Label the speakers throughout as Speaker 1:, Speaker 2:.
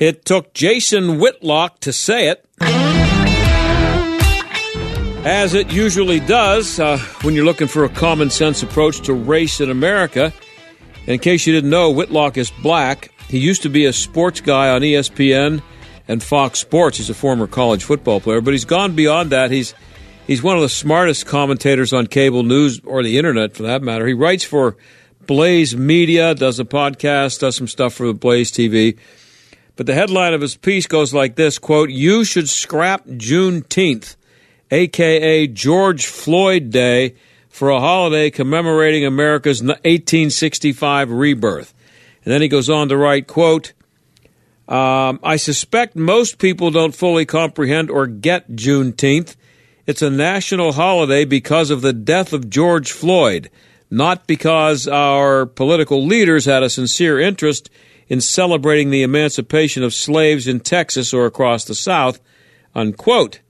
Speaker 1: It took Jason Whitlock to say it. As it usually does uh, when you're looking for a common sense approach to race in America. In case you didn't know, Whitlock is black. He used to be a sports guy on ESPN and Fox Sports. He's a former college football player, but he's gone beyond that. He's he's one of the smartest commentators on cable news or the internet for that matter. He writes for Blaze Media, does a podcast, does some stuff for Blaze TV. But the headline of his piece goes like this quote, You should scrap Juneteenth, aka George Floyd Day, for a holiday commemorating America's 1865 rebirth. And then he goes on to write, quote, um, I suspect most people don't fully comprehend or get Juneteenth. It's a national holiday because of the death of George Floyd, not because our political leaders had a sincere interest in celebrating the emancipation of slaves in Texas or across the South, unquote.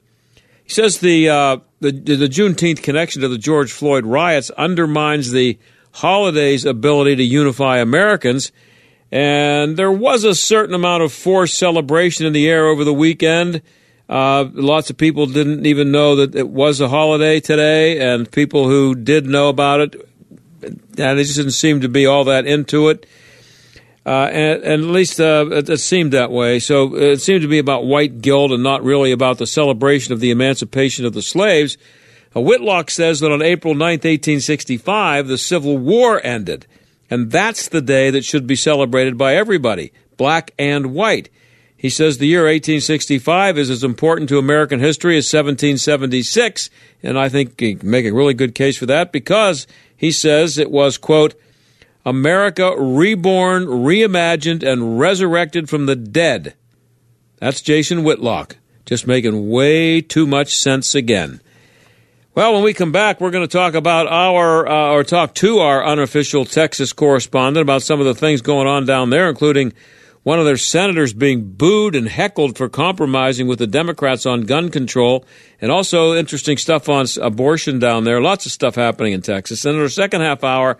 Speaker 1: He says the, uh, the, the Juneteenth connection to the George Floyd riots undermines the holiday's ability to unify Americans. And there was a certain amount of forced celebration in the air over the weekend. Uh, lots of people didn't even know that it was a holiday today, and people who did know about it, and they just didn't seem to be all that into it. Uh, and, and, at least uh, it, it, seemed that way. So it seemed to be about white guilt and not really about the celebration of the emancipation of the slaves. Uh, Whitlock says that on April 9, 1865, the Civil War ended. And that's the day that should be celebrated by everybody, black and white. He says the year 1865 is as important to American history as 1776, and I think he can make a really good case for that because he says it was, quote, America reborn, reimagined, and resurrected from the dead. That's Jason Whitlock, just making way too much sense again. Well, when we come back, we're going to talk about our, uh, or talk to our unofficial Texas correspondent about some of the things going on down there, including one of their senators being booed and heckled for compromising with the Democrats on gun control, and also interesting stuff on abortion down there. Lots of stuff happening in Texas. And in our second half hour,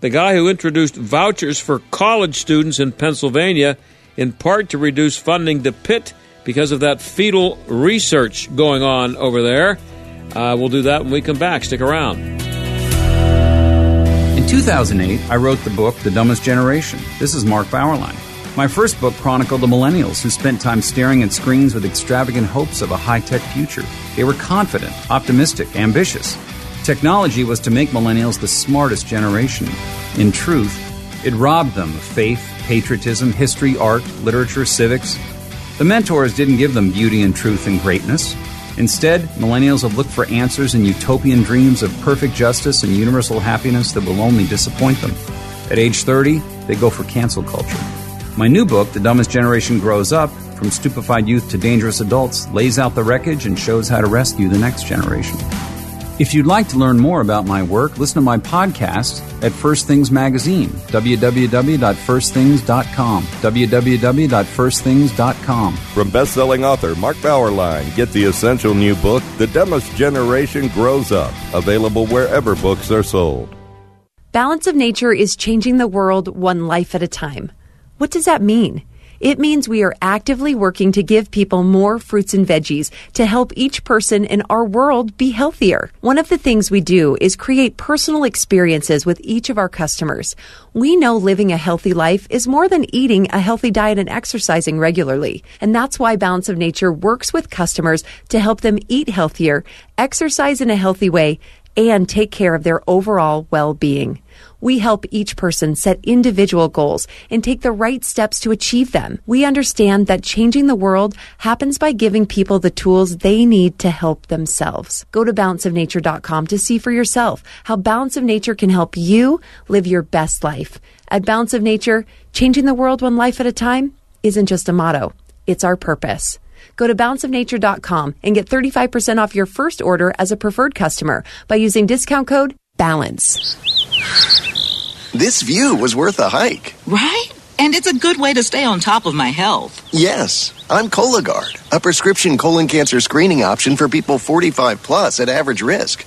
Speaker 1: the guy who introduced vouchers for college students in Pennsylvania, in part to reduce funding to Pitt because of that fetal research going on over there. Uh, we'll do that when we come back. Stick around.
Speaker 2: In 2008, I wrote the book The Dumbest Generation. This is Mark Bauerlein. My first book chronicled the millennials who spent time staring at screens with extravagant hopes of a high tech future. They were confident, optimistic, ambitious. Technology was to make millennials the smartest generation. In truth, it robbed them of faith, patriotism, history, art, literature, civics. The mentors didn't give them beauty and truth and greatness. Instead, millennials have looked for answers in utopian dreams of perfect justice and universal happiness that will only disappoint them. At age 30, they go for cancel culture. My new book, The Dumbest Generation Grows Up From Stupefied Youth to Dangerous Adults, lays out the wreckage and shows how to rescue the next generation. If you'd like to learn more about my work, listen to my podcast at First Things Magazine, www.firstthings.com, www.firstthings.com.
Speaker 3: From best-selling author Mark Bauerlein, get the essential new book, The Dumbest Generation Grows Up, available wherever books are sold.
Speaker 4: Balance of Nature is changing the world one life at a time. What does that mean? It means we are actively working to give people more fruits and veggies to help each person in our world be healthier. One of the things we do is create personal experiences with each of our customers. We know living a healthy life is more than eating a healthy diet and exercising regularly. And that's why Balance of Nature works with customers to help them eat healthier, exercise in a healthy way, and take care of their overall well-being. We help each person set individual goals and take the right steps to achieve them. We understand that changing the world happens by giving people the tools they need to help themselves. Go to balanceofnature.com to see for yourself how Balance of Nature can help you live your best life. At Balance of Nature, changing the world one life at a time isn't just a motto, it's our purpose. Go to balanceofnature.com and get 35% off your first order as a preferred customer by using discount code BALANCE.
Speaker 5: This view was worth a hike.
Speaker 6: Right? And it's a good way to stay on top of my health.
Speaker 5: Yes, I'm Cologuard, a prescription colon cancer screening option for people 45 plus at average risk.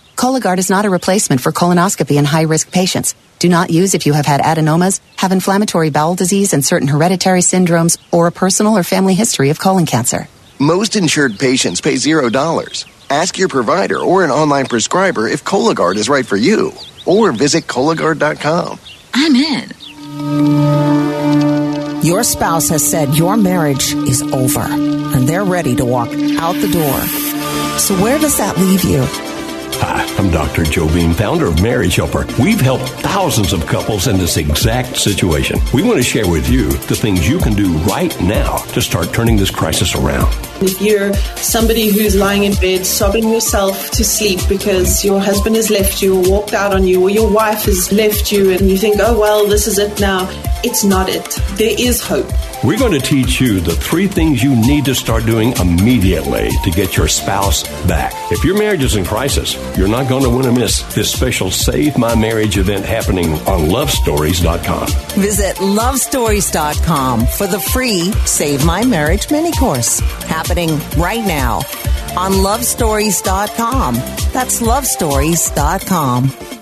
Speaker 7: Cologuard is not a replacement for colonoscopy in high risk patients. Do not use if you have had adenomas, have inflammatory bowel disease and certain hereditary syndromes, or a personal or family history of colon cancer.
Speaker 5: Most insured patients pay $0. Ask your provider or an online prescriber if Cologuard is right for you, or visit Cologuard.com.
Speaker 6: I'm in.
Speaker 8: Your spouse has said your marriage is over, and they're ready to walk out the door. So, where does that leave you?
Speaker 9: Hi, I'm Dr. Beam, founder of Marriage Helper. We've helped thousands of couples in this exact situation. We want to share with you the things you can do right now to start turning this crisis around.
Speaker 10: If you're somebody who's lying in bed sobbing yourself to sleep because your husband has left you or walked out on you or your wife has left you and you think, oh, well, this is it now, it's not it. There is hope.
Speaker 9: We're going to teach you the three things you need to start doing immediately to get your spouse back. If your marriage is in crisis, you're not going to want to miss this special Save My Marriage event happening on lovestories.com.
Speaker 8: Visit lovestories.com for the free Save My Marriage mini course happening right now on lovestories.com. That's lovestories.com.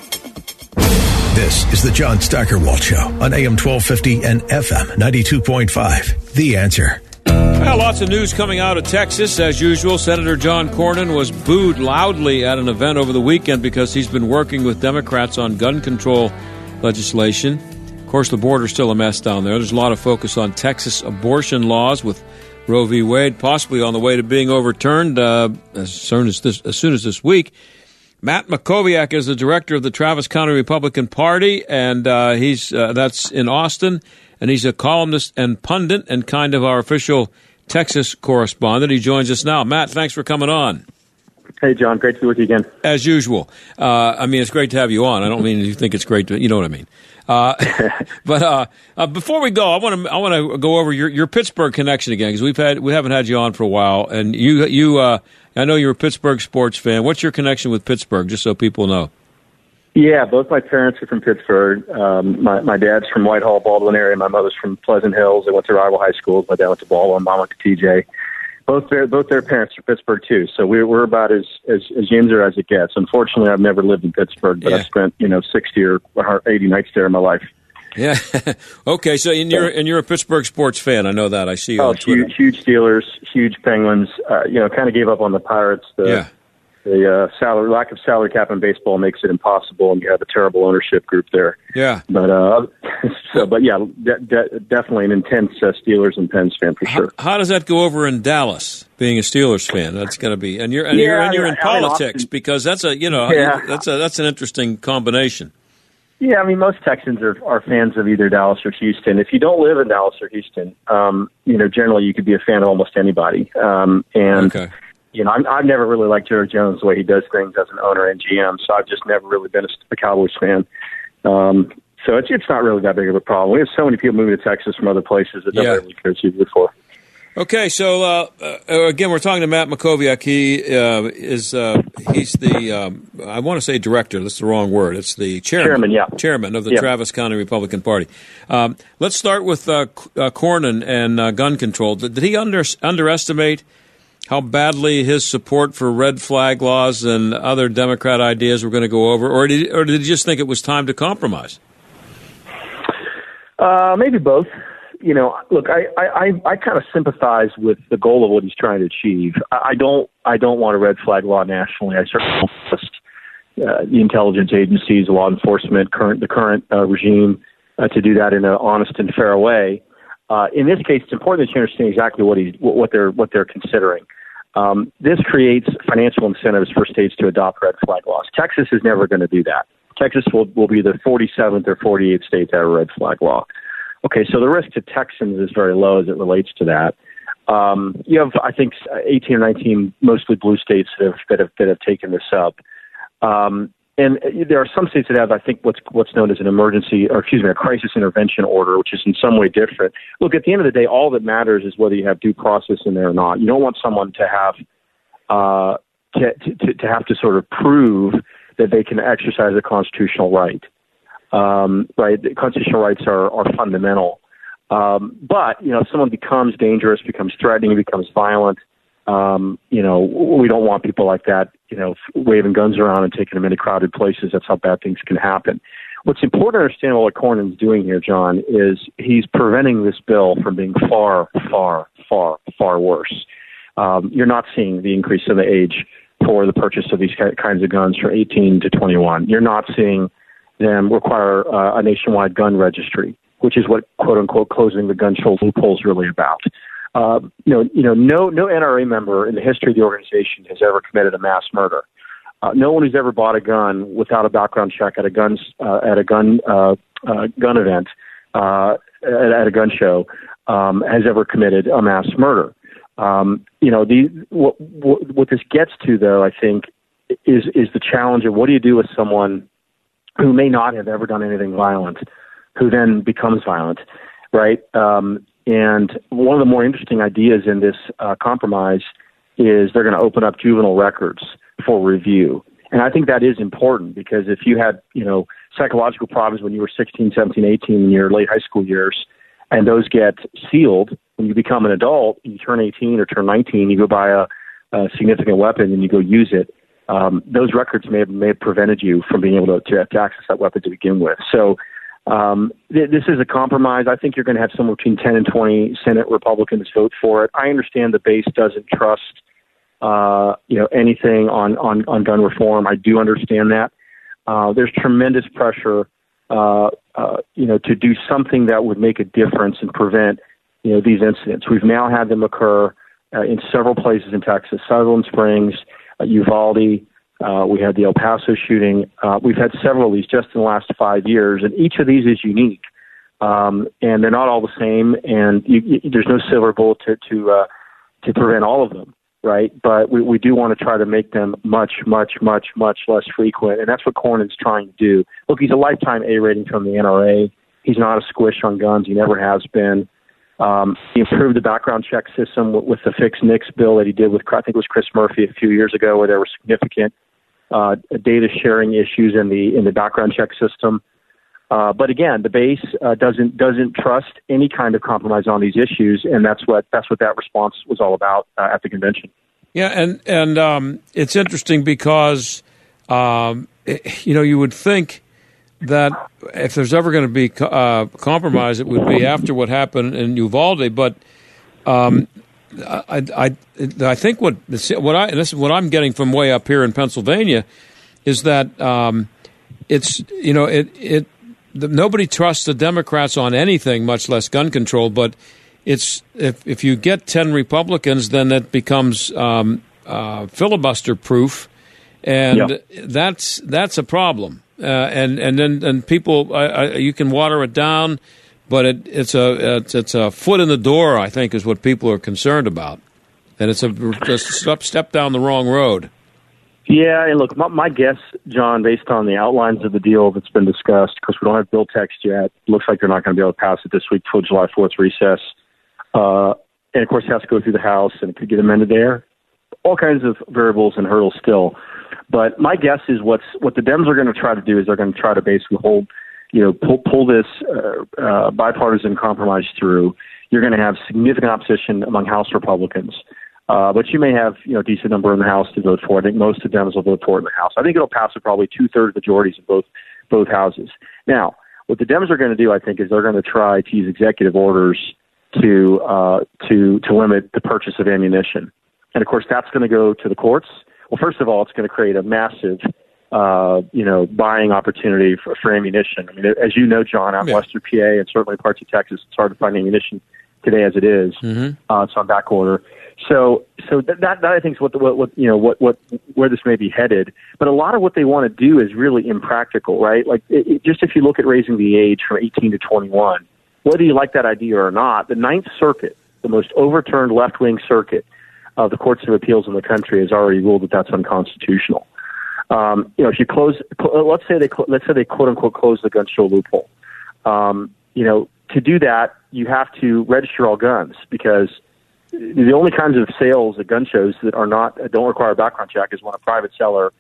Speaker 11: This is the John Steigerwald Show on AM 1250 and FM 92.5. The answer.
Speaker 1: Well, lots of news coming out of Texas. As usual, Senator John Cornyn was booed loudly at an event over the weekend because he's been working with Democrats on gun control legislation. Of course, the border's still a mess down there. There's a lot of focus on Texas abortion laws with Roe v. Wade possibly on the way to being overturned uh, as soon as this as soon as this week. Matt Mackowiak is the director of the Travis County Republican Party, and uh, he's uh, that's in Austin, and he's a columnist and pundit, and kind of our official Texas correspondent. He joins us now. Matt, thanks for coming on.
Speaker 12: Hey, John, great to be with you again.
Speaker 1: As usual. Uh, I mean, it's great to have you on. I don't mean you think it's great to, you know what I mean. Uh, but uh, uh, before we go, I want to I want to go over your, your Pittsburgh connection again because we've had we haven't had you on for a while, and you you uh, I know you're a Pittsburgh sports fan. What's your connection with Pittsburgh, just so people know?
Speaker 12: Yeah, both my parents are from Pittsburgh. Um, my my dad's from Whitehall, Baldwin area. My mother's from Pleasant Hills. They went to rival high schools. My dad went to Baldwin. Mom went to TJ. Both their both their parents are Pittsburgh too. So we're we're about as as as Yinzer as it gets. Unfortunately, I've never lived in Pittsburgh, but
Speaker 1: Yeah.
Speaker 12: I've spent you know sixty or eighty nights there in my life.
Speaker 1: Yeah. okay. So and you're and you're a Pittsburgh sports fan. I know that. I see you
Speaker 12: Oh,
Speaker 1: on Twitter.
Speaker 12: huge, huge Steelers, huge Penguins. Uh, you know, kind of gave up on the Pirates. The,
Speaker 1: Yeah.
Speaker 12: The uh, salary lack of salary cap in baseball makes it impossible, and you have a terrible ownership group there.
Speaker 1: Yeah.
Speaker 12: But uh, so, but yeah, de- de- definitely an intense uh, Steelers and Pens fan for sure.
Speaker 1: How does that go over in Dallas? Being a Steelers fan, that's going to be, and you're and
Speaker 12: Yeah,
Speaker 1: you're and you're in
Speaker 12: I
Speaker 1: politics
Speaker 12: Austin-
Speaker 1: because that's a you know
Speaker 12: Yeah.
Speaker 1: that's a that's an interesting combination.
Speaker 12: Yeah, I mean, most Texans are, are fans of either Dallas or Houston. If you don't live in Dallas or Houston, um, you know, generally you could be a fan of almost anybody. Um, and
Speaker 1: Okay.
Speaker 12: you know, I'm, I've never really liked Jerry Jones the way he does things as an owner and GM. So I've just never really been a, a Cowboys fan. Um, so it's it's not really that big of a problem. We have so many people moving to Texas from other places that
Speaker 1: Yeah.
Speaker 12: nobody really cares who you for.
Speaker 1: Okay, so uh, uh, again, we're talking to Matt Mackowiak. He uh, is uh, he's the um, I want to say director. That's the wrong word. It's the chairman.
Speaker 12: Chairman, yeah.
Speaker 1: chairman of the
Speaker 12: Yeah.
Speaker 1: Travis County Republican Party. Um, let's start with uh, C- uh, Cornyn and uh, gun control. Did, did he under, underestimate how badly his support for red flag laws and other Democrat ideas were going to go over, or did or did he just think it was time to compromise?
Speaker 12: Uh, maybe both. You know, look, I I, I kind of sympathize with the goal of what he's trying to achieve. I, I don't I don't want a red flag law nationally. I certainly don't trust uh, the intelligence agencies, law enforcement, current the current uh, regime uh, to do that in an honest and fair way. Uh, in this case, it's important that you understand exactly what he's what they're what they're considering. Um, this creates financial incentives for states to adopt red flag laws. Texas is never going to do that. Texas will, will be the 47th or 48th state to have a red flag law. Okay, so the risk to Texans is very low as it relates to that. Um, you have, I think, 18 or 19 mostly blue states that have that have, that have taken this up. Um, and there are some states that have, I think, what's what's known as an emergency, or excuse me, a crisis intervention order, which is in some way different. Look, at the end of the day, all that matters is whether you have due process in there or not. You don't want someone to have uh, to, to to have to sort of prove that they can exercise a constitutional right. Um, right, constitutional rights are are fundamental. Um, but you know, if someone becomes dangerous, becomes threatening, becomes violent, um, you know, we don't want people like that, you know, waving guns around and taking them into crowded places. That's how bad things can happen. What's important to understand what Cornyn's doing here, John, is he's preventing this bill from being far, far, far, far worse. Um, you're not seeing the increase in the age for the purchase of these kinds of guns from 18 to 21. You're not seeing them require uh, a nationwide gun registry, which is what quote unquote closing the gun show loophole is really about. Uh, you know, you know, no no NRA member in the history of the organization has ever committed a mass murder. Uh, no one who's ever bought a gun without a background check at a guns uh, at a gun uh, uh, gun event uh, at, at a gun show um, has ever committed a mass murder. Um, you know, the what, what what this gets to though, I think, is is the challenge of what do you do with someone who may not have ever done anything violent, who then becomes violent, right? Um, and one of the more interesting ideas in this uh, compromise is they're going to open up juvenile records for review. And I think that is important because if you had, you know, psychological problems when you were 16, 17, 18 in your late high school years, and those get sealed when you become an adult, you turn 18 or turn 19, you go buy a, a significant weapon and you go use it. Um, those records may have may have prevented you from being able to, to, to access that weapon to begin with. So um, th- this is a compromise. I think you're going to have somewhere between 10 and 20 Senate Republicans vote for it. I understand the base doesn't trust, uh, you know, anything on, on, on gun reform. I do understand that. Uh, there's tremendous pressure, uh, uh, you know, to do something that would make a difference and prevent, you know, these incidents. We've now had them occur uh, in several places in Texas, Sutherland Springs, Uvalde, uh, we had the El Paso shooting. Uh, we've had several of these just in the last five years, and each of these is unique. Um, and they're not all the same, and you, you, there's no silver bullet to to, uh, to prevent all of them, right? But we, we do want to try to make them much, much, much, much less frequent, and that's what Cornyn's trying to do. Look, he's a lifetime A rating from the NRA. He's not a squish on guns. He never has been. Um, he improved the background check system with, with the fixed NICS bill that he did with, I think it was Chris Murphy a few years ago, where there were significant uh, data sharing issues in the in the background check system. Uh, but again, the base uh, doesn't doesn't trust any kind of compromise on these issues, and that's what that's what that response was all about uh, at the convention.
Speaker 1: Yeah, and and um, it's interesting because um, it, you know you would think that if there's ever going to be uh, compromise, it would be after what happened in Uvalde, but. Um, I, I, I think what what I this is what I'm getting from way up here in Pennsylvania is that um, it's you know it it the, nobody trusts the Democrats on anything, much less gun control. But it's if if you get ten Republicans, then that becomes um, uh, filibuster proof, and that's that's a problem. Uh, and and then and people, you can water it down but it, it's a it's, it's, a foot in the door. I think is what people are concerned about, and it's a, a step step down the wrong road.
Speaker 12: Yeah, and look, my, my guess, John, based on the outlines of the deal that's been discussed, because we don't have bill text yet, looks like they're not going to be able to pass it this week till July 4th recess. Uh, and of course, it has to go through the House and it could get amended there. All kinds of variables and hurdles still. But my guess is what's what the Dems are going to try to do is they're going to try to basically hold you know, pull, pull this uh, uh, bipartisan compromise through, you're going to have significant opposition among House Republicans. Uh, but you may have, you know, a decent number in the House to vote for. I think most of Dems will vote for it in the House. I think it'll pass with probably two thirds majorities in both both houses. Now, What the Dems are going to do, I think, is they're going to try to use executive orders to uh, to to limit the purchase of ammunition, and of course that's going to go to the courts. Well, first of all, it's going to create a massive uh, you know, buying opportunity for, for ammunition. I mean, as you know, John, out
Speaker 1: Yeah.
Speaker 12: Western PA and certainly parts of Texas, it's hard to find ammunition today as it is.
Speaker 1: Mhm.
Speaker 12: Uh, it's on back order. So, so that, that, that I think is what, the, what, what, you know, what, what, where this may be headed. But a lot of what they want to do is really impractical, right? Like, it, it, just if you look at raising the age from 18 to 21, whether you like that idea or not, the Ninth Circuit, the most overturned left wing circuit of the courts of appeals in the country, has already ruled that that's unconstitutional. Um, you know, if you close, cl- let's say they let's say they quote unquote close the gun show loophole. Um, you know, to do that, you have to register all guns because the only kinds of sales at gun shows that are not don't require a background check is when a private seller,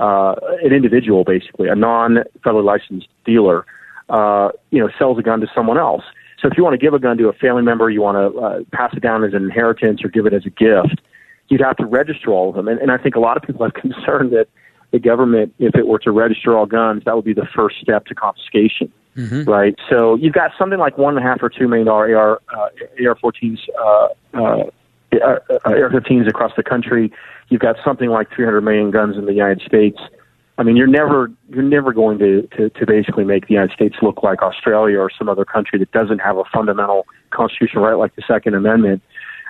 Speaker 12: uh, an individual, basically a non-federally licensed dealer, uh, you know, sells a gun to someone else. So if you want to give a gun to a family member, you want to uh, pass it down as an inheritance or give it as a gift, you'd have to register all of them. And, and I think a lot of people have concern that the government, if it were to register all guns, that would be the first step to confiscation right? So you've got something like one and a half or two million dollar AR uh, AR-14s, uh, uh, uh, AR-15s across the country. You've got something like 300 million guns in the United States. I mean, you're never you're never going to, to to basically make the United States look like Australia or some other country that doesn't have a fundamental constitutional right like the Second Amendment.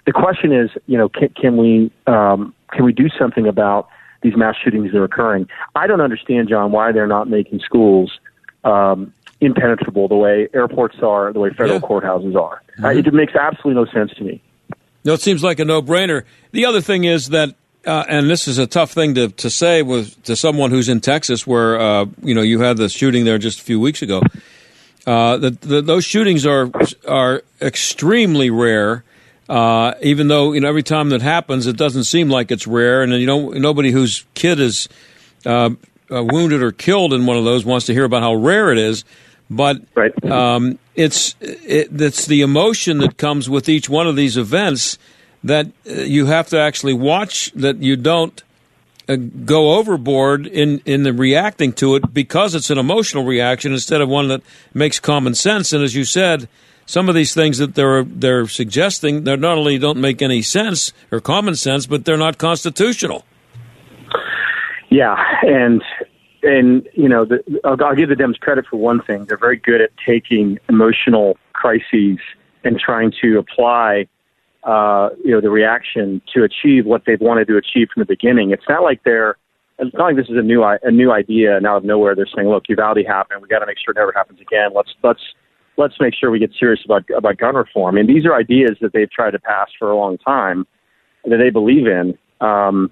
Speaker 12: The question is, you know, can, can we um, can we do something about these mass shootings that are occurring? I don't understand, John, why they're not making schools um, impenetrable the way airports are, the way federal courthouses are. Uh, it makes absolutely no sense to me.
Speaker 1: No, it seems like a no-brainer. The other thing is that, uh, and this is a tough thing to, to say with to someone who's in Texas, where uh, you know you had the shooting there just a few weeks ago. Uh, that the, those shootings are are extremely rare. Uh, even though you know every time that happens, it doesn't seem like it's rare, and you know nobody whose kid is uh, uh, wounded or killed in one of those wants to hear about how rare it is. But um, it's it, it's the emotion that comes with each one of these events that uh, you have to actually watch that you don't uh, go overboard in in the reacting to it because it's an emotional reaction instead of one that makes common sense. And as you said, some of these things that they're they're suggesting they not only don't make any sense or common sense, but they're not constitutional.
Speaker 12: Yeah, and and you know, the, I'll, I'll give the Dems credit for one thing. They're very good at taking emotional crises and trying to apply, uh, you know, the reaction to achieve what they've wanted to achieve from the beginning. It's not like they're it's not like this is a new a new idea and out of nowhere. They're saying, "Look, Uvalde happened. We got to make sure it never happens again. Let's let's let's make sure we get serious about about gun reform." And these are ideas that they've tried to pass for a long time that they believe in. Um,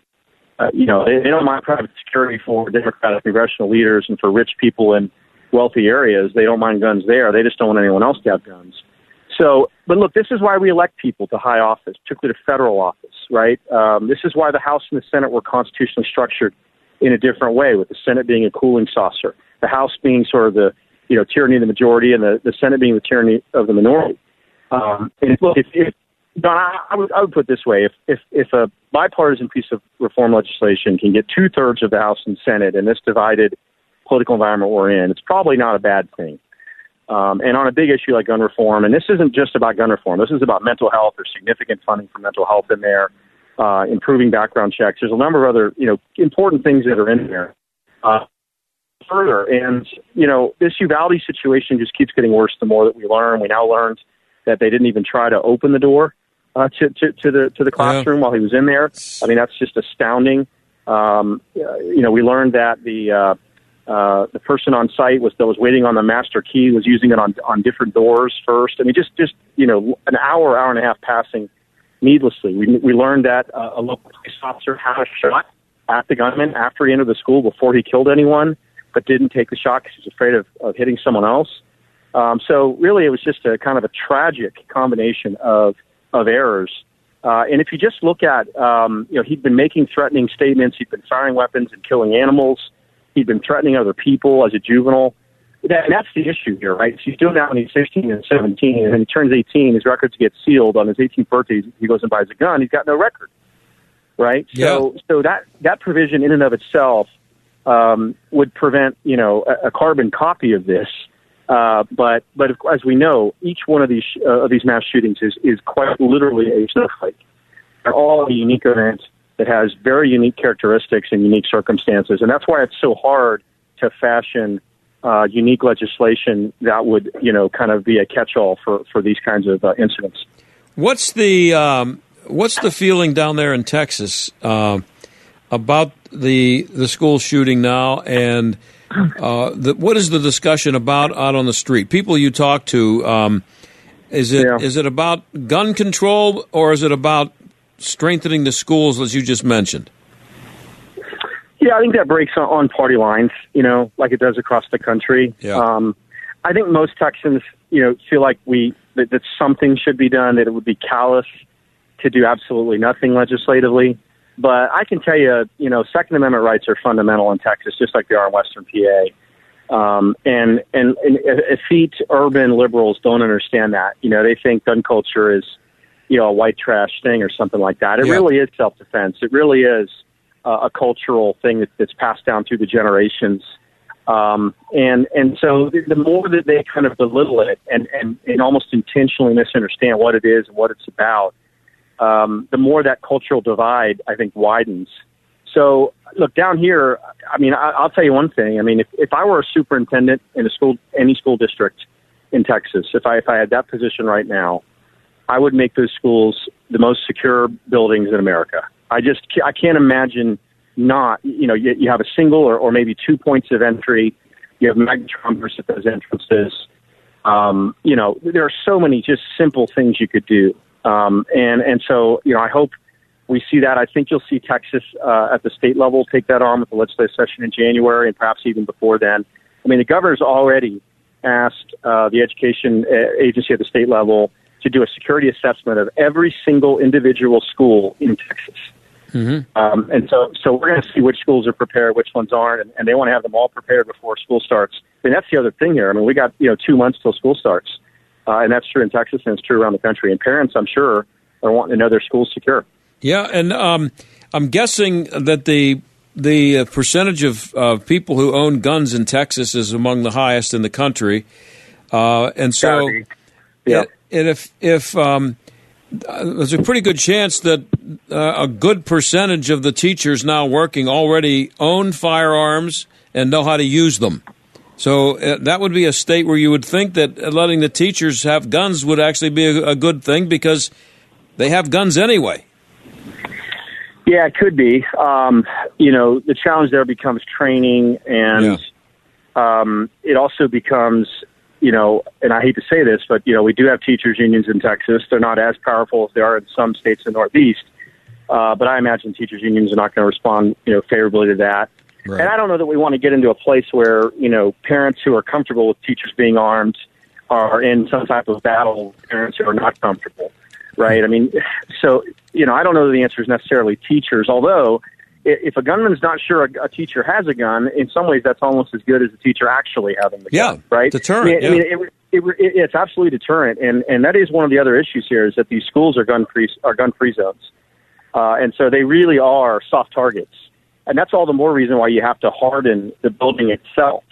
Speaker 12: uh, you know, they, they don't mind private security for Democratic congressional leaders and for rich people in wealthy areas. They don't mind guns there. They just don't want anyone else to have guns. So, but look, this is why we elect people to high office, particularly to federal office, right? Um, this is why the House and the Senate were constitutionally structured in a different way, with the Senate being a cooling saucer, the House being sort of the you know tyranny of the majority, and the, the Senate being the tyranny of the minority. Um, and look, if, if Don, I, I would I would put it this way: if if if a bipartisan piece of reform legislation can get two thirds of the House and Senate in this divided political environment we're in, it's probably not a bad thing. Um, and on a big issue like gun reform, and this isn't just about gun reform. This is about mental health. There's significant funding for mental health in there, uh, improving background checks. There's a number of other you know important things that are in there. Uh, further, and you know this Uvalde situation just keeps getting worse the more that we learn. We now learned that they didn't even try to open the door uh, to, to to the to the classroom while he was in there. I mean that's just astounding. Um, you know we learned that the uh, uh, the person on site was that was waiting on the master key was using it on on different doors first. I mean, just just you know, an hour, hour and a half passing needlessly. We we learned that uh, a local police officer had a shot at the gunman after he entered the school before he killed anyone, but didn't take the shot because he was afraid of, of hitting someone else. Um, so really, it was just a kind of a tragic combination of of errors. Uh, and if you just look at, um, you know, he'd been making threatening statements. He'd been firing weapons and killing animals. He'd been threatening other people as a juvenile. That, and that's the issue here, right? So he's doing that when he's 16 and 17, and when he turns 18, his records get sealed. On his 18th birthday, he goes and buys a gun. He's got no record, right? So, so that that provision in and of itself um, would prevent, you know, a, a carbon copy of this Uh, but but as we know, each one of these uh, of these mass shootings is is quite literally a snowflake. They're all a unique event that has very unique characteristics and unique circumstances, and that's why it's so hard to fashion uh, unique legislation that would you know kind of be a catch-all for for these kinds of uh, incidents.
Speaker 1: What's the um, what's the feeling down there in Texas uh, about the the school shooting now and uh, the, what is the discussion about out on the street? People you talk to, um, is it
Speaker 12: Yeah.
Speaker 1: is it about gun control or is it about strengthening the schools, as you just mentioned?
Speaker 12: Yeah, I think that breaks on, party lines, you know, like it does across the country.
Speaker 1: Yeah.
Speaker 12: Um, I think most Texans, you know, feel like we that, that something should be done. That it would be callous to do absolutely nothing legislatively. But I can tell you, you know, Second Amendment rights are fundamental in Texas, just like they are in Western PA. Um, and, and and effete urban liberals don't understand that. You know, they think gun culture is, you know, a white trash thing or something like that. It
Speaker 13: Yeah.
Speaker 12: really is self defense. It really is uh, a cultural thing that, that's passed down through the generations. Um, and and so the, the more that they kind of belittle it and, and, and almost intentionally misunderstand what it is and what it's about, um, the more that cultural divide I think widens. So look down here. I mean, I, I'll tell you one thing. I mean, if, if I were a superintendent in a school, any school district in Texas, if I if I had that position right now, I would make those schools the most secure buildings in America. I just I can't imagine not. You know, you, you have a single or, or maybe two points of entry. You have magnetometers at those entrances. Um, you know, there are so many just simple things you could do. Um, and and so you know, I hope we see that. I think you'll see Texas uh, at the state level take that on with the legislative session in January, and perhaps even before then. I mean, the governor's already asked uh, the education uh, agency at the state level to do a security assessment of every single individual school in Texas.
Speaker 1: Mm-hmm.
Speaker 12: Um, and so, so we're going to see which schools are prepared, which ones aren't, and, and they want to have them all prepared before school starts. I mean, that's the other thing here. I mean, we got you know two months till school starts, uh, and that's true in Texas and it's true around the country. And parents, I'm sure, are wanting to know their schools secure.
Speaker 1: Yeah, and um, I'm guessing that the the uh, percentage of uh, people who own guns in Texas is among the highest in the country, uh, and so
Speaker 12: Yeah.
Speaker 1: and if if um, uh, there's a pretty good chance that uh, a good percentage of the teachers now working already own firearms and know how to use them. So uh, that would be a state where you would think that letting the teachers have guns would actually be a, a good thing because they have guns anyway.
Speaker 12: Yeah, it could be. Um, you know, the challenge there becomes training, and um, it also becomes, you know, and I hate to say this, but you know, we do have teachers unions in Texas. They're not as powerful as they are in some states in the Northeast, uh, but I imagine teachers unions are not going to respond, you know, favorably to that. And I don't know that we want to get into a place where you know parents who are comfortable with teachers being armed are in some type of battle with parents who are not comfortable, right? I mean, so you know, I don't know that the answer is necessarily teachers. Although, if a gunman's not sure a, a teacher has a gun, in some ways that's almost as good as a teacher actually having the
Speaker 1: Yeah,
Speaker 12: gun, right?
Speaker 1: deterrent,
Speaker 12: I mean, I mean, it, it, it, it's absolutely deterrent, and and that is one of the other issues here is that these schools are gun free are gun free zones, uh, and so they really are soft targets, and that's all the more reason why you have to harden the building itself.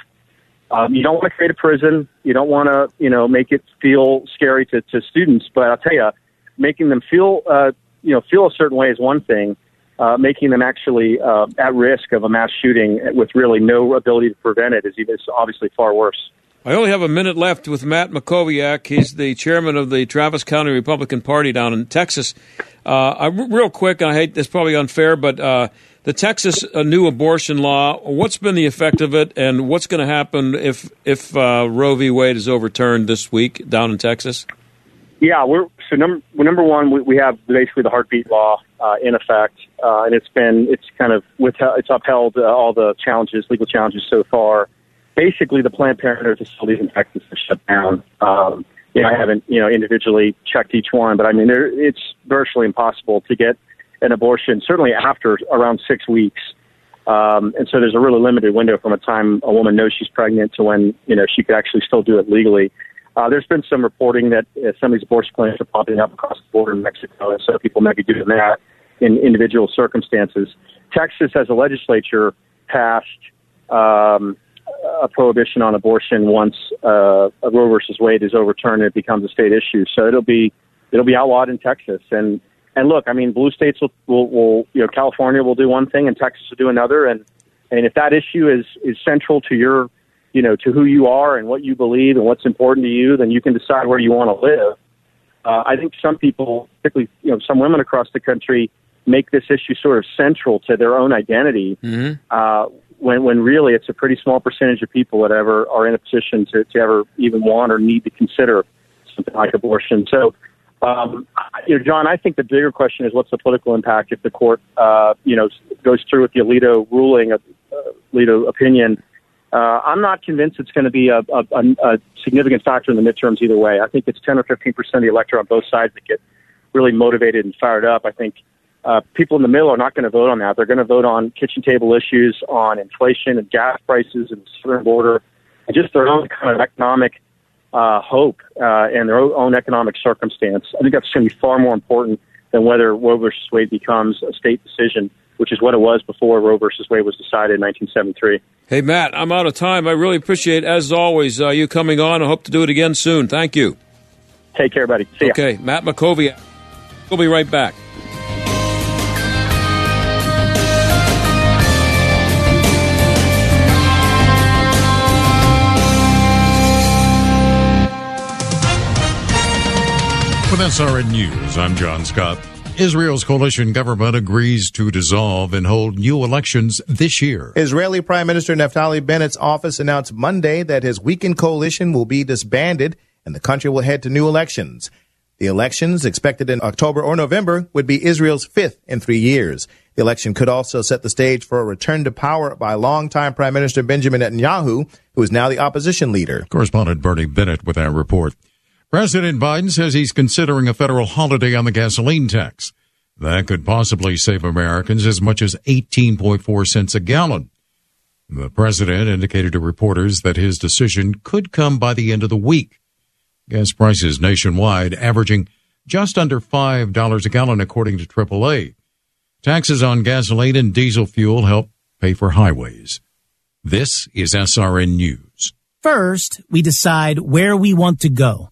Speaker 12: Um, you don't want to create a prison. You don't want to, you know, make it feel scary to, to students. But I'll tell you, making them feel, uh, you know, feel a certain way is one thing. Uh, making them actually uh, at risk of a mass shooting with really no ability to prevent it is even obviously far worse.
Speaker 1: I only have a minute left with Matt Mackowiak. He's the chairman of the Travis County Republican Party down in Texas. Uh, I, real quick, I hate this probably unfair, but uh, the Texas uh, new abortion law. What's been the effect of it, and what's going to happen if if uh, Roe v. Wade is overturned this week down in Texas?
Speaker 12: Yeah, we're so number number one. We, we have basically the heartbeat law uh, in effect, uh, and it's been it's kind of with it's upheld uh, all the challenges, legal challenges so far. Basically, the Planned Parenthood facilities in Texas are shut down. Um, you know, I haven't you know individually checked each one, but I mean, it's virtually impossible to get an abortion. Certainly after around six weeks. Um, and so there's a really limited window from a time a woman knows she's pregnant to when you know she could actually still do it legally. Uh, there's been some reporting that uh, some of these abortion clinics are popping up across the border in Mexico, and so people may be doing that in individual circumstances. Texas, as a legislature, passed um, a prohibition on abortion once uh, Roe versus Wade is overturned and it becomes a state issue. So it'll be it'll be outlawed in Texas. And and look, I mean, blue states will, will, will you know California will do one thing and Texas will do another. And and if that issue is is central to your you know to who you are and what you believe and what's important to you, then you can decide where you want to live. Uh, I think some people, particularly you know some women across the country, make this issue sort of central to their own identity.
Speaker 1: Mm-hmm.
Speaker 12: Uh, when when really it's a pretty small percentage of people that ever are in a position to, to ever even want or need to consider something like abortion. So, um, you know, John, I think the bigger question is what's the political impact if the court, uh, you know, goes through with the Alito ruling, uh, Alito opinion. Uh, I'm not convinced it's going to be a, a, a significant factor in the midterms either way. I think it's 10 or 15 percent of the electorate on both sides that get really motivated and fired up. I think uh, people in the middle are not going to vote on that. They're going to vote on kitchen table issues, on inflation and gas prices and the southern border, and just their own kind of economic uh, hope uh, and their own economic circumstance. I think that's going to be far more important than whether Roe versus Wade becomes a state decision, which is what it was before Roe versus Wade was decided in 1973.
Speaker 1: Hey, Matt, I'm out of time. I really appreciate, as always, uh, you coming on. I hope to do it again soon. Thank you.
Speaker 12: Take care, buddy. See ya.
Speaker 1: Okay, Matt Mackowiak. We'll be right back.
Speaker 13: With SRN News, I'm John Scott. Israel's coalition government agrees to dissolve and hold new elections this year.
Speaker 14: Israeli Prime Minister Naftali Bennett's office announced Monday that his weakened coalition will be disbanded and the country will head to new elections. The elections, expected in October or November, would be Israel's fifth in three years. The election could also set the stage for a return to power by longtime Prime Minister Benjamin Netanyahu, who is now the opposition leader.
Speaker 13: Correspondent Bernie Bennett with that report. President Biden says he's considering a federal holiday on the gasoline tax. That could possibly save Americans as much as 18.4 cents a gallon. The president indicated to reporters that his decision could come by the end of the week. Gas prices nationwide averaging just under $5 a gallon according to AAA. Taxes on gasoline and diesel fuel help pay for highways. This is SRN News.
Speaker 15: First, we decide where we want to go.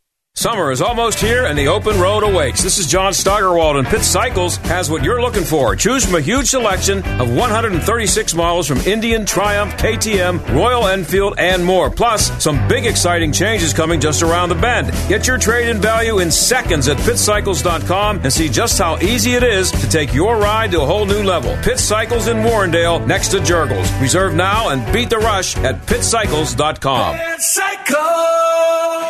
Speaker 1: Summer is almost here and the open road awakes. This is John Steigerwald and Pitt Cycles has what you're looking for. Choose from a huge selection of 136 models from Indian, Triumph, KTM, Royal Enfield, and more. Plus, some big exciting changes coming just around the bend. Get your trade-in value in seconds at pittcycles.com and see just how easy it is to take your ride to a whole new level. Pitt Cycles in Warrendale next to Jergel's. Reserve now and beat the rush at pittcycles.com.
Speaker 11: Pitt Cycles!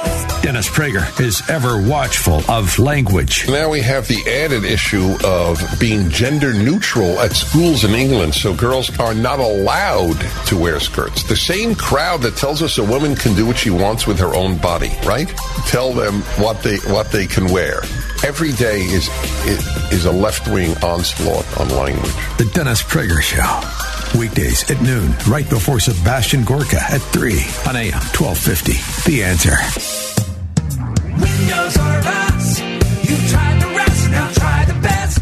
Speaker 11: Dennis Prager is ever watchful of language.
Speaker 16: Now we have the added issue of being gender neutral at schools in England, so girls are not allowed to wear skirts. The same crowd that tells us a woman can do what she wants with her own body, right? Tell them what they what they can wear. Every day is is a left wing onslaught on language.
Speaker 11: The Dennis Prager Show. Weekdays at noon, right before Sebastian Gorka at 3 on AM 1250. The answer.
Speaker 17: Windows are us. You tried the rest, now try the.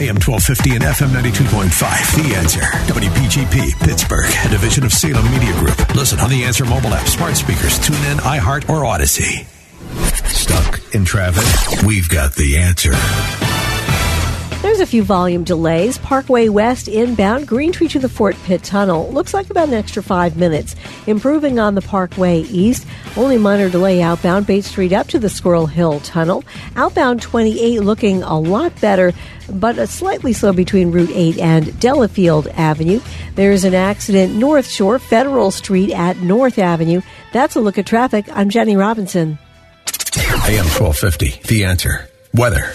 Speaker 11: AM 1250 and FM 92.5. The Answer. WPGP, Pittsburgh, a division of Salem Media Group. Listen on the Answer mobile app, smart speakers, tune in, iHeart, or Odyssey. Stuck in traffic? We've got the answer.
Speaker 17: There's a few volume delays. Parkway West inbound, Green Tree to the Fort Pitt Tunnel. Looks like about an extra five minutes. Improving on the Parkway East. Only minor delay outbound, Bates Street up to the Squirrel Hill Tunnel. Outbound 28 looking a lot better, but a slightly slow between Route 8 and Delafield Avenue. There's an accident North Shore, Federal Street at North Avenue. That's a look at traffic. I'm Jenny Robinson.
Speaker 11: AM 1250. The Answer. Weather.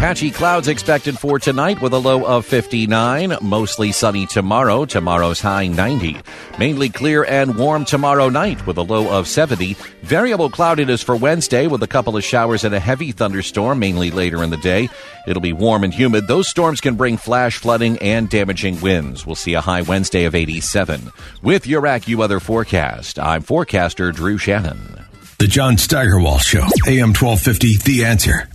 Speaker 18: Patchy clouds expected for tonight with a low of 59. Mostly sunny tomorrow. Tomorrow's high 90. Mainly clear and warm tomorrow night with a low of 70. Variable cloudiness for Wednesday with a couple of showers and a heavy thunderstorm mainly later in the day. It'll be warm and humid. Those storms can bring flash flooding and damaging winds. We'll see a high Wednesday of 87. With your AccuWeather Weather forecast, I'm forecaster Drew Shannon.
Speaker 11: The John Steigerwald Show. AM 1250. The Answer.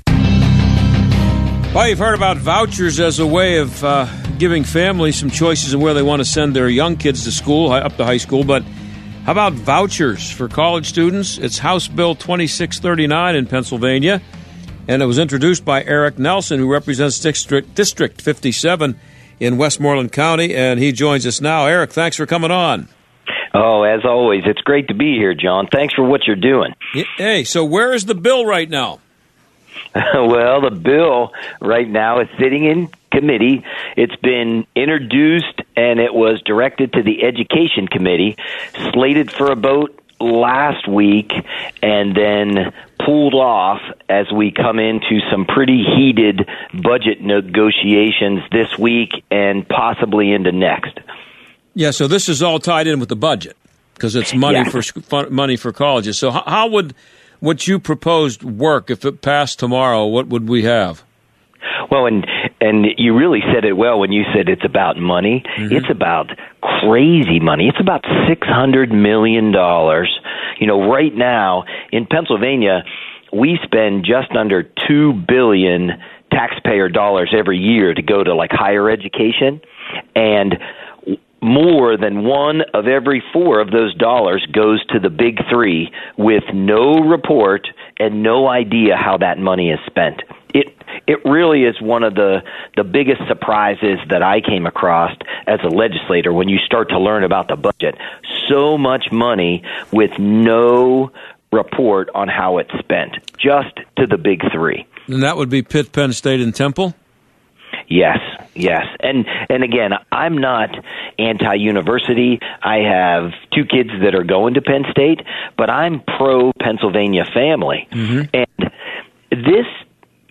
Speaker 1: Well, you've heard about vouchers as a way of uh, giving families some choices of where they want to send their young kids to school, up to high school. But how about vouchers for college students? It's House Bill 2639 in Pennsylvania, and it was introduced by Eric Nelson, who represents District, District 57 in Westmoreland County, and he joins us now. Eric, thanks for coming on.
Speaker 19: Oh, as always, it's great to be here, John. Thanks for what you're doing.
Speaker 1: Hey, so where is the bill right now?
Speaker 19: well, the bill right now is sitting in committee. It's been introduced and it was directed to the Education Committee, slated for a vote last week, and then pulled off as we come into some pretty heated budget negotiations this week and possibly into next.
Speaker 1: Yeah, so this is all tied in with the budget because it's money
Speaker 19: Yeah.
Speaker 1: for money for colleges. So how, how would what you proposed work if it passed tomorrow? What would we have?
Speaker 19: Well, and and you really said it well when you said it's about money. Mm-hmm. It's about crazy money. It's about six hundred million dollars. You know, right now in Pennsylvania, we spend just under two billion taxpayer dollars every year to go to like higher education, and more than one of every four of those dollars goes to the big three with no report and no idea how that money is spent. It it really is one of the the biggest surprises that I came across as a legislator when you start to learn about the budget. So much money with no report on how it's spent, just to the big three.
Speaker 1: And that would be Pitt, Penn State, and Temple.
Speaker 19: Yes, yes. And and again, I'm not anti-university. I have two kids that are going to Penn State, but I'm pro Pennsylvania family. Mm-hmm. And this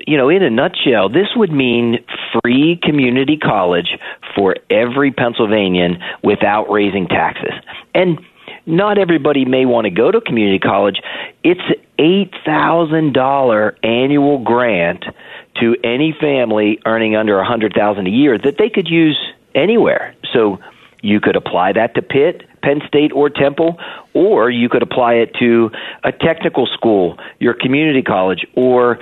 Speaker 19: you know, in a nutshell, this would mean free community college for every Pennsylvanian without raising taxes. And not everybody may want to go to community college. It's $8,000 annual grant to any family earning under a 100,000 a year that they could use anywhere. So you could apply that to Pitt, Penn State or Temple, or you could apply it to a technical school, your community college, or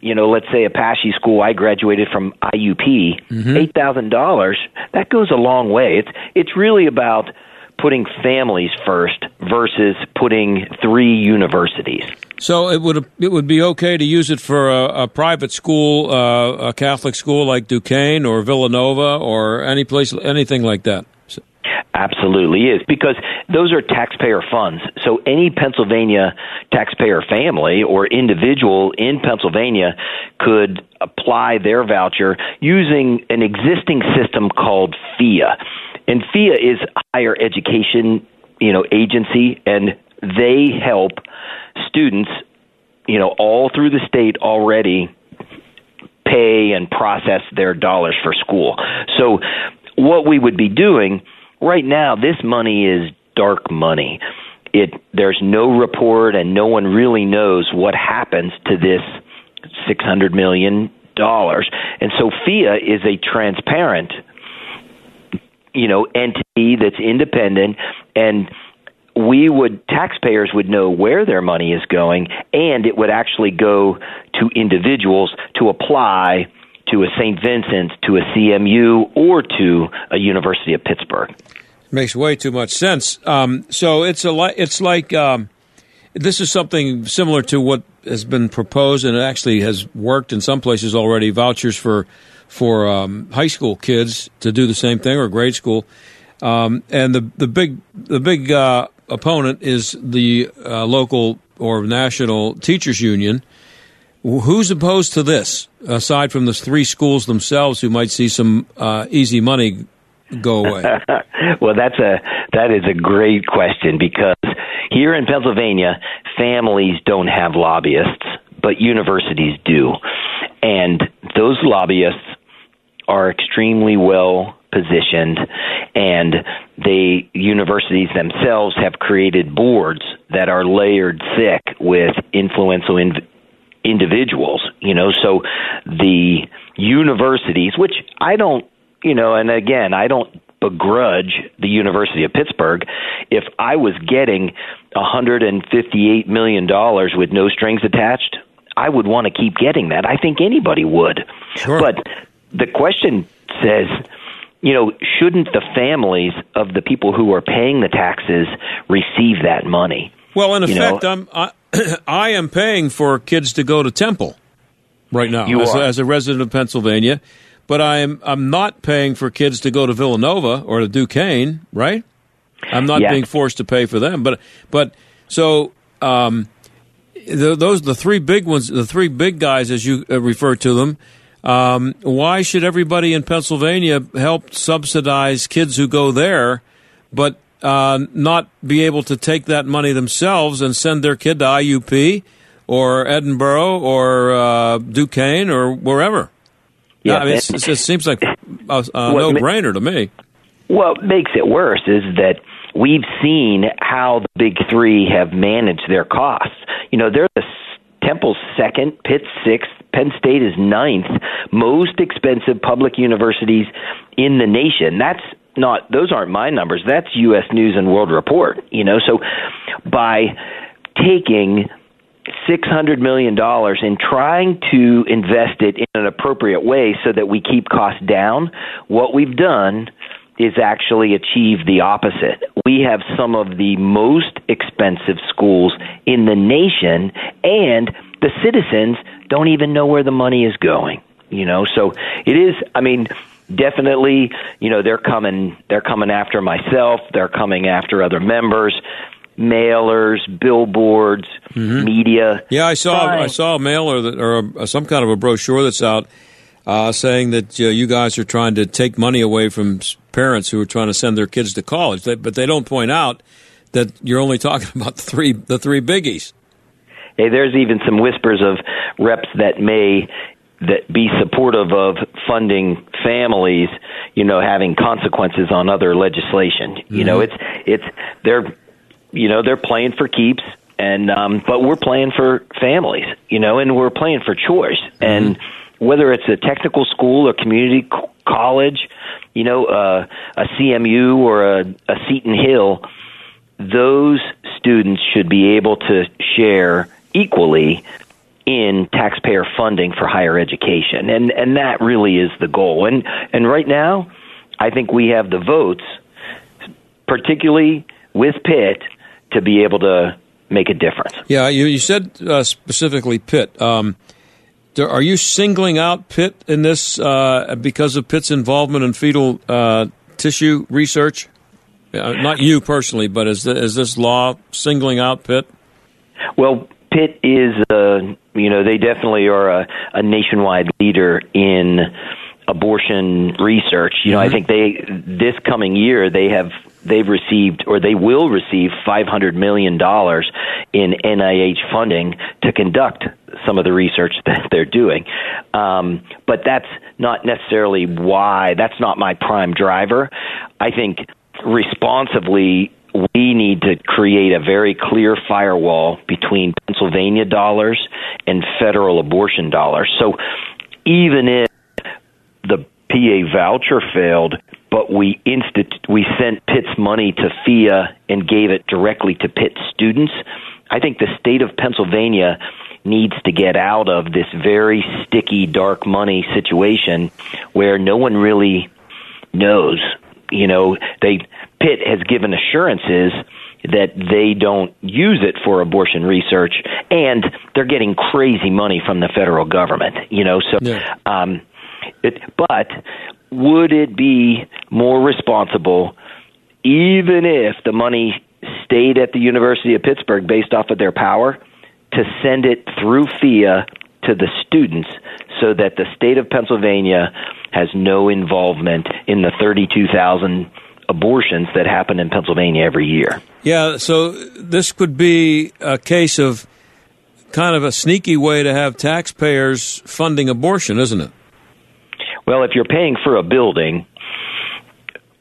Speaker 19: you know, let's say Apache School. I graduated from IUP. Mm-hmm. Eight thousand dollars. That goes a long way. It's it's really about putting families first versus putting three universities.
Speaker 1: So it would it would be okay to use it for a, a private school, uh, a Catholic school like Duquesne or Villanova or any place, anything like that.
Speaker 19: Absolutely is because those are taxpayer funds. So any Pennsylvania taxpayer family or individual in Pennsylvania could apply their voucher using an existing system called PHEAA. And PHEAA is higher education, you know, agency and they help students, you know, all through the state already pay and process their dollars for school. So what we would be doing right now, this money is dark money. It there's no report and no one really knows what happens to this 600 million dollars. And so PHEAA is a transparent you know entity that's independent and we would taxpayers would know where their money is going and it would actually go to individuals to apply to a St. Vincent's, to a CMU, or to a University of Pittsburgh.
Speaker 1: Makes way too much sense. Um, so it's a li- it's like um, this is something similar to what has been proposed and it actually has worked in some places already. Vouchers for for um, high school kids to do the same thing or grade school. Um, and the the big the big uh, opponent is the uh, local or national teachers union. Who's opposed to this, aside from the three schools themselves, who might see some uh, easy money go away?
Speaker 19: well, that's a that is a great question because here in Pennsylvania, families don't have lobbyists, but universities do, and those lobbyists are extremely well positioned and the universities themselves have created boards that are layered thick with influential in, individuals you know? So the universities which i don't you know and again i don't begrudge the University of Pittsburgh. If I was getting 158 million dollars with no strings attached I would want to keep getting that. I think anybody would.
Speaker 1: Sure.
Speaker 19: but the question says you know, shouldn't the families of the people who are paying the taxes receive that money?
Speaker 1: Well, in
Speaker 19: You
Speaker 1: effect,
Speaker 19: know?
Speaker 1: I'm I, I am paying for kids to go to Temple right now as, as a resident of Pennsylvania, but I'm I'm not paying for kids to go to Villanova or to Duquesne, right? I'm not being forced to pay for them, but but so um, th- those the three big ones, the three big guys as you uh, refer to them. Um, why should everybody in Pennsylvania help subsidize kids who go there, but uh, not be able to take that money themselves and send their kid to IUP or Edinboro or uh, Duquesne or wherever?
Speaker 19: Yeah,
Speaker 1: I mean, it seems like a, a no-brainer to me.
Speaker 19: What makes it worse is that we've seen how the big three have managed their costs. You know, they're the Temple's second, Pitt's sixth, Penn State is ninth, most expensive public universities in the nation. That's not; those aren't my numbers. That's U.S. News and World Report. You know, so by taking six hundred million dollars and trying to invest it in an appropriate way so that we keep costs down, what we've done is actually achieve the opposite. We have some of the most expensive schools in the nation and the citizens don't even know where the money is going. You know, so it is I mean definitely, you know, they're coming they're coming after myself, they're coming after other members, mailers, billboards, mm-hmm. media.
Speaker 1: Yeah, I saw. I saw a mailer that, or a, some kind of a brochure that's out uh, saying that uh, you guys are trying to take money away from parents who are trying to send their kids to college. They, but they don't point out that you're only talking about the three the three biggies.
Speaker 19: Hey, there's even some whispers of reps that may that be supportive of funding families, you know, having consequences on other legislation. You know,
Speaker 1: Mhm.
Speaker 19: it's it's they're you know they're playing for keeps, and um, but we're playing for families, you know, and we're playing for choice, and whether it's a technical school or community co- college, you know, uh, a CMU or a, a Seton Hill, those students should be able to share equally in taxpayer funding for higher education. And and that really is the goal. And and right now I think we have the votes particularly with Pitt to be able to make a difference.
Speaker 1: Yeah, you, you said uh, specifically Pitt. Um, are you singling out Pitt in this uh, because of Pitt's involvement in fetal uh, tissue research? Uh, not you personally, but is, the, is this law singling out Pitt?
Speaker 19: Well, Pitt is, uh, you know, they definitely are a, a nationwide leader in abortion research. You know, mm-hmm. I think they this coming year they have they've received or they will receive 500 million dollars in NIH funding to conduct some of the research that they're doing. Um, but that's not necessarily why. That's not my prime driver. I think responsibly we need to create a very clear firewall between Pennsylvania dollars and federal abortion dollars. So even if the PA voucher failed, but we instit- we sent Pitt's money to PHEAA and gave it directly to Pitt students. I think the state of Pennsylvania needs to get out of this very sticky dark money situation where no one really knows. You know, they Pitt has given assurances that they don't use it for abortion research and they're getting crazy money from the federal government, you know, so yeah. um it, but would it be more responsible, even if the money stayed at the University of Pittsburgh based off of their power, to send it through PHEAA to the students so that the state of Pennsylvania has no involvement in the 32,000 abortions that happen in Pennsylvania every year.
Speaker 1: Yeah, so this could be a case of kind of a sneaky way to have taxpayers funding abortion, isn't it?
Speaker 19: Well, if you're paying for a building,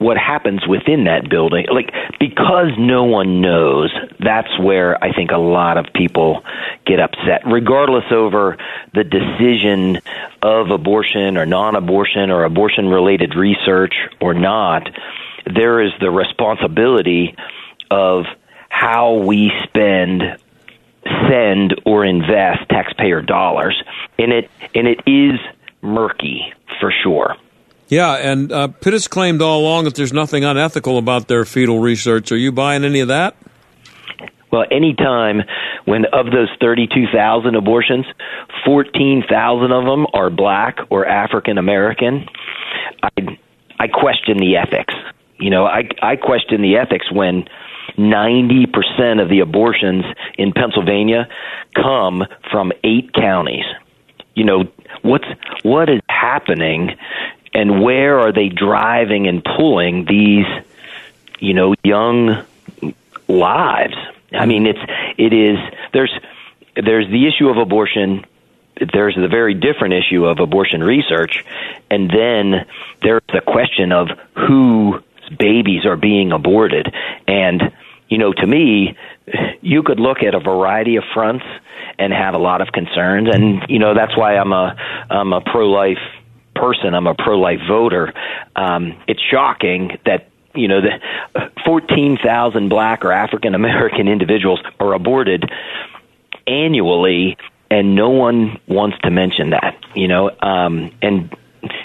Speaker 19: what happens within that building, like because no one knows, that's where I think a lot of people get upset, regardless over the decision of abortion or non abortion or abortion related research or not. There is the responsibility of how we spend send or invest taxpayer dollars and it and it is murky for sure.
Speaker 1: Yeah, and uh, Pitt has claimed all along that there's nothing unethical about their fetal research. Are you buying any of that?
Speaker 19: Well, anytime when of those 32,000 abortions, 14,000 of them are black or African American, I I question the ethics. You know, I I question the ethics when 90% of the abortions in Pennsylvania come from 8 counties. You know, what's what is happening and where are they driving and pulling these you know young lives? I mean it's it is there's there's the issue of abortion there's the very different issue of abortion research and then there's the question of whose babies are being aborted. And you know to me you could look at a variety of fronts and have a lot of concerns. And you know that's why I'm a I'm a pro life person. I'm a pro life voter. Um it's shocking that you know the 14,000 black or African American individuals are aborted annually and no one wants to mention that you know? Um and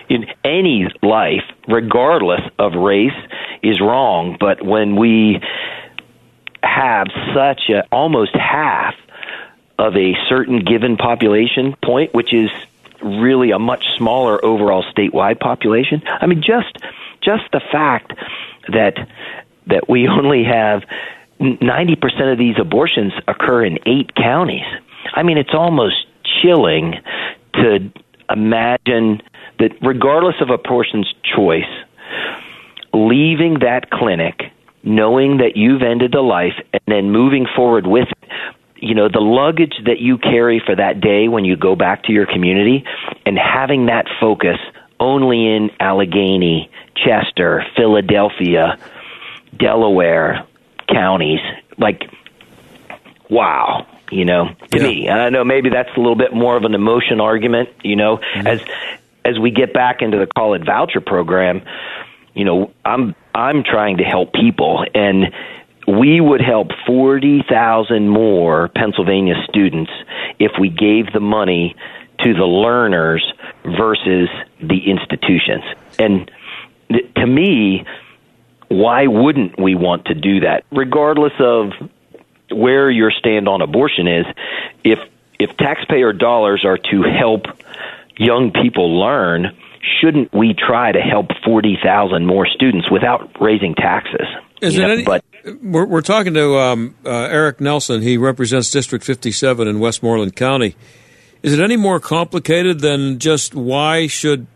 Speaker 19: in any life regardless of race is wrong. But when we have such a almost half of a certain given population point, which is really a much smaller overall statewide population. I mean, just just the fact that that we only have ninety percent of these abortions occur in eight counties. I mean, it's almost chilling to imagine that, regardless of a person's choice, leaving that clinic knowing that you've ended a life and then moving forward with it you know the luggage that you carry for that day when you go back to your community and having that focus only in Allegheny, Chester, Philadelphia, Delaware counties like wow you know to yeah. me and I know maybe that's a little bit more of an emotion argument you know mm-hmm. as as we get back into the call it voucher program you know I'm I'm trying to help people, and we would help 40,000 more Pennsylvania students if we gave the money to the learners versus the institutions. And to me, why wouldn't we want to do that? Regardless of where your stand on abortion is, if if taxpayer dollars are to help young people learn, shouldn't we try to help 40,000 more students without raising taxes?
Speaker 1: Is
Speaker 19: you
Speaker 1: it
Speaker 19: know,
Speaker 1: any,
Speaker 19: but
Speaker 1: we're, we're talking to um, uh, Eric Nelson. He represents District 57 in Westmoreland County. Is it any more complicated than just why should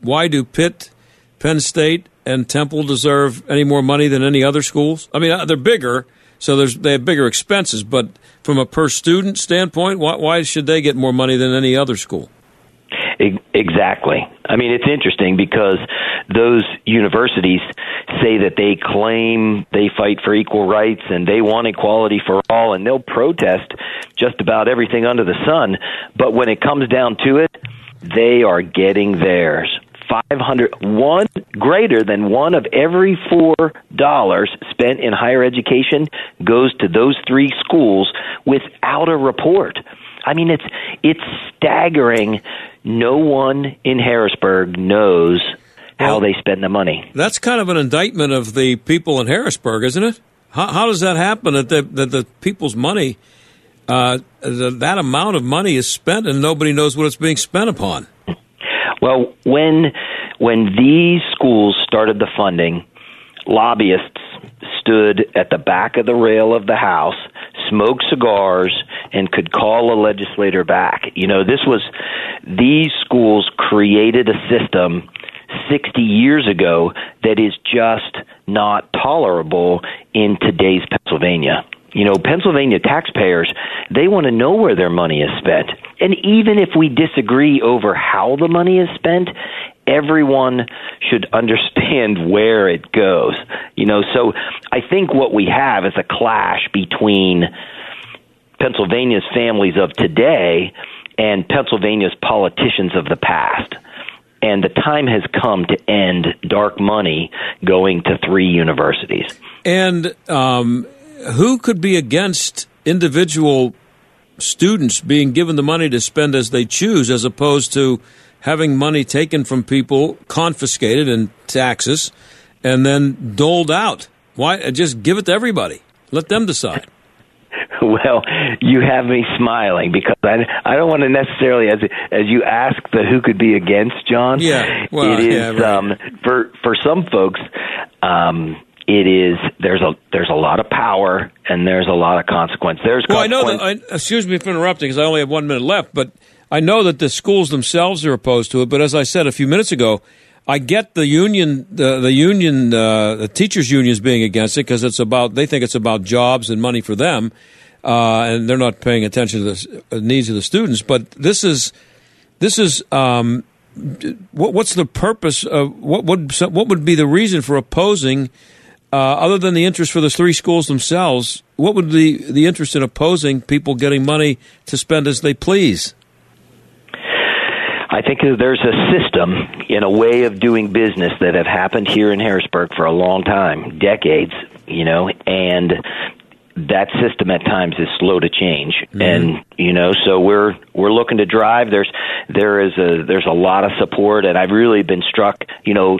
Speaker 1: why do Pitt, Penn State, and Temple deserve any more money than any other schools? I mean, uh, they're bigger, so there's they have bigger expenses. But from a per student standpoint, why, why should they get more money than any other school?
Speaker 19: Exactly. I mean, it's interesting because those universities say that they claim they fight for equal rights and they want equality for all, and they'll protest just about everything under the sun. But when it comes down to it, they are getting theirs. 500 one greater than one of every four dollars spent in higher education goes to those three schools without a report i mean it's it's staggering no one in harrisburg knows how they spend the money
Speaker 1: That's kind of an indictment of the people in Harrisburg, isn't it? How, how does that happen that the, that the people's money, uh, the, that amount of money is spent and nobody knows what it's being spent upon?
Speaker 19: Well, when when these schools started the funding, lobbyists stood at the back of the rail of the House, smoked cigars, and could call a legislator back. You know, this was these schools created a system 60 years ago that is just not tolerable in today's Pennsylvania. You know, Pennsylvania taxpayers, they want to know where their money is spent. And even if we disagree over how the money is spent, everyone should understand where it goes. You know, so I think what we have is a clash between Pennsylvania's families of today and Pennsylvania's politicians of the past. And the time has come to end dark money going to three universities.
Speaker 1: And um, who could be against individual students being given the money to spend as they choose, as opposed to having money taken from people, confiscated in taxes, and then doled out? Why just give it to everybody? Let them decide.
Speaker 19: Well, you have me smiling because I I don't want to necessarily as as you ask the who could be against John.
Speaker 1: Yeah, well,
Speaker 19: it is
Speaker 1: yeah, right.
Speaker 19: um, for for some folks. Um, it is there's a there's a lot of power and there's a lot of consequence. There's
Speaker 1: Well, I know that. I, excuse me for interrupting, because I only have one minute left. But I know that the schools themselves are opposed to it. But as I said a few minutes ago, I get the union, the, the union, uh, the teachers' unions being against it because it's about they think it's about jobs and money for them, uh, and they're not paying attention to the uh, needs of the students. But this is this is. Um, what, what's the purpose of what would what would be the reason for opposing uh, other than the interest for the three schools themselves, what would be the interest in opposing people getting money to spend as they please?
Speaker 19: I think there's a system in a way of doing business that have happened here in Harrisburg for a long time, decades, you know, and that system at times is slow to change. Mm-hmm. And you know so we're we're looking to drive. There's there is a there's a lot of support and I've really been struck you know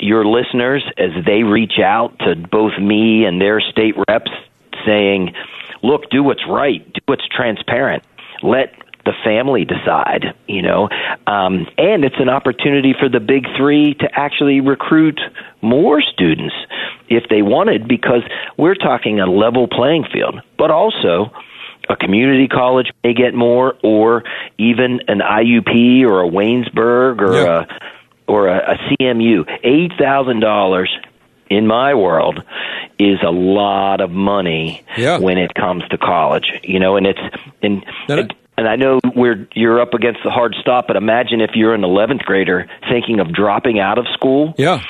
Speaker 19: your listeners as they reach out to both me and their state reps saying look do what's right. Do what's transparent. Let the family decide, you know. Um, and it's an opportunity for the big three to actually recruit more students if they wanted, because we're talking a level playing field, but also a community college may get more, or even an IUP or a Waynesburg or a or a, a CMU. Eight thousand dollars in my world is a lot of money when it comes to college. You know, and it's and and I know we're you're up against the hard stop, but imagine if you're an 11th grader thinking of dropping out of school.
Speaker 1: Yeah.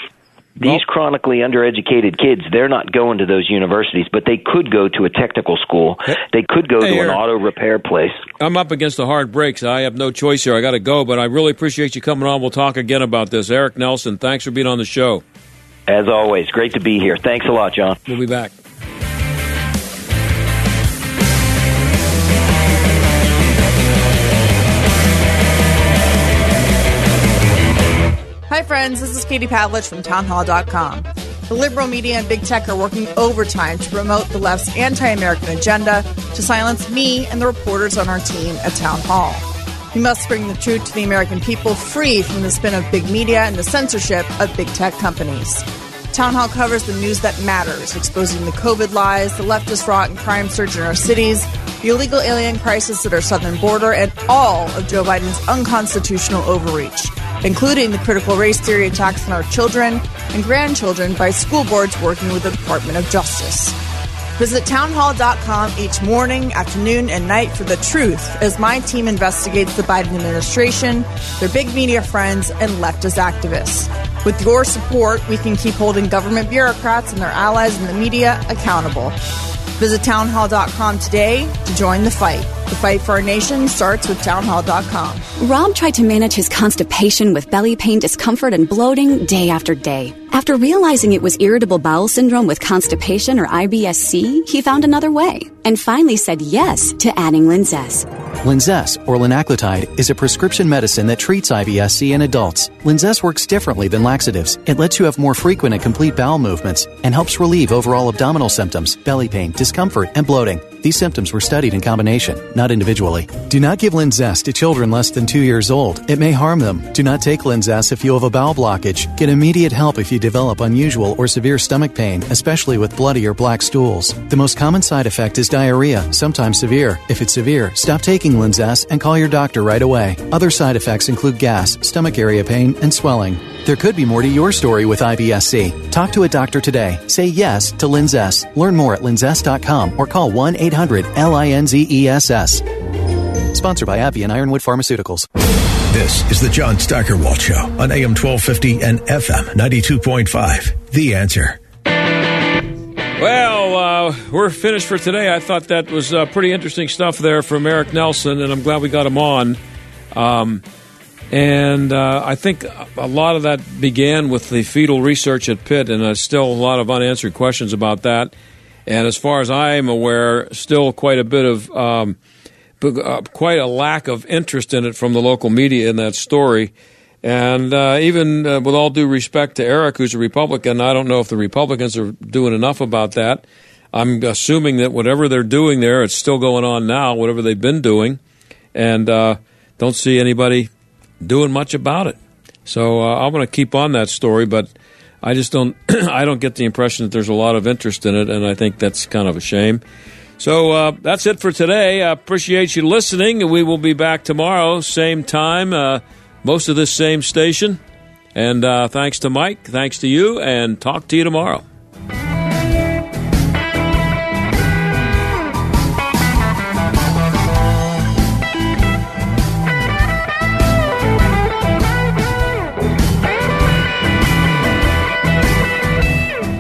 Speaker 19: These chronically undereducated kids, they're not going to those universities, but they could go to a technical school. They could go
Speaker 1: Hey,
Speaker 19: to an auto repair place.
Speaker 1: I'm up against the hard breaks. I have no choice here. I got to go, but I really appreciate you coming on. We'll talk again about this. Eric Nelson, thanks for being on the show.
Speaker 19: As always, great to be here. Thanks a lot, John.
Speaker 1: We'll be back.
Speaker 20: Hi, friends. This is Katie Pavlich from townhall.com. The liberal media and big tech are working overtime to promote the left's anti American agenda to silence me and the reporters on our team at Town Hall. We must bring the truth to the American people free from the spin of big media and the censorship of big tech companies. Town Hall covers the news that matters, exposing the COVID lies, the leftist rot and crime surge in our cities, the illegal alien crisis at our southern border, and all of Joe Biden's unconstitutional overreach, including the critical race theory attacks on our children and grandchildren by school boards working with the Department of Justice. Visit townhall.com each morning, afternoon, and night for the truth as my team investigates the Biden administration, their big media friends, and leftist activists. With your support, we can keep holding government bureaucrats and their allies in the media accountable. Visit townhall.com today to join the fight. The fight for our nation starts with townhall.com.
Speaker 21: Rob tried to manage his constipation with belly pain, discomfort, and bloating day after day. After realizing it was irritable bowel syndrome with constipation or IBS-C, he found another way and finally said yes to adding Linzess.
Speaker 22: Linzess, or linaclotide, is a prescription medicine that treats IBS-C in adults. Linzess works differently than laxatives. It lets you have more frequent and complete bowel movements and helps relieve overall abdominal symptoms, belly pain, discomfort, and bloating. These symptoms were studied in combination, not individually. Do not give Linzess to children less than two years old. It may harm them. Do not take Linzess if you have a bowel blockage. Get immediate help if you develop unusual or severe stomach pain, especially with bloody or black stools. The most common side effect is diarrhea, sometimes severe. If it's severe, stop taking Linzess and call your doctor right away. Other side effects include gas, stomach area pain, and swelling. There could be more to your story with IBS-C. Talk to a doctor today. Say yes to Linzess. Learn more at linzess.com or call 1 800 LINZESS. Sponsored by AbbVie and Ironwood Pharmaceuticals.
Speaker 11: This is the John Steigerwald Show on AM 1250 and FM 92.5. The answer.
Speaker 1: Well, uh, we're finished for today. I thought that was uh, pretty interesting stuff there from Eric Nelson, and I'm glad we got him on. Um, and uh, I think a lot of that began with the fetal research at Pitt, and there's still a lot of unanswered questions about that. And as far as I'm aware, still quite a bit of um, uh, quite a lack of interest in it from the local media in that story. And uh, even uh, with all due respect to Eric, who's a Republican, I don't know if the Republicans are doing enough about that. I'm assuming that whatever they're doing there, it's still going on now, whatever they've been doing, and uh, don't see anybody doing much about it. So uh, I'm going to keep on that story, but I just don't I don't get the impression that there's a lot of interest in it, and I think that's kind of a shame. So uh, that's it for today. I appreciate you listening. We will be back tomorrow, same time, uh, most of this same station. And uh, thanks to Mike, thanks to you, and talk to you tomorrow.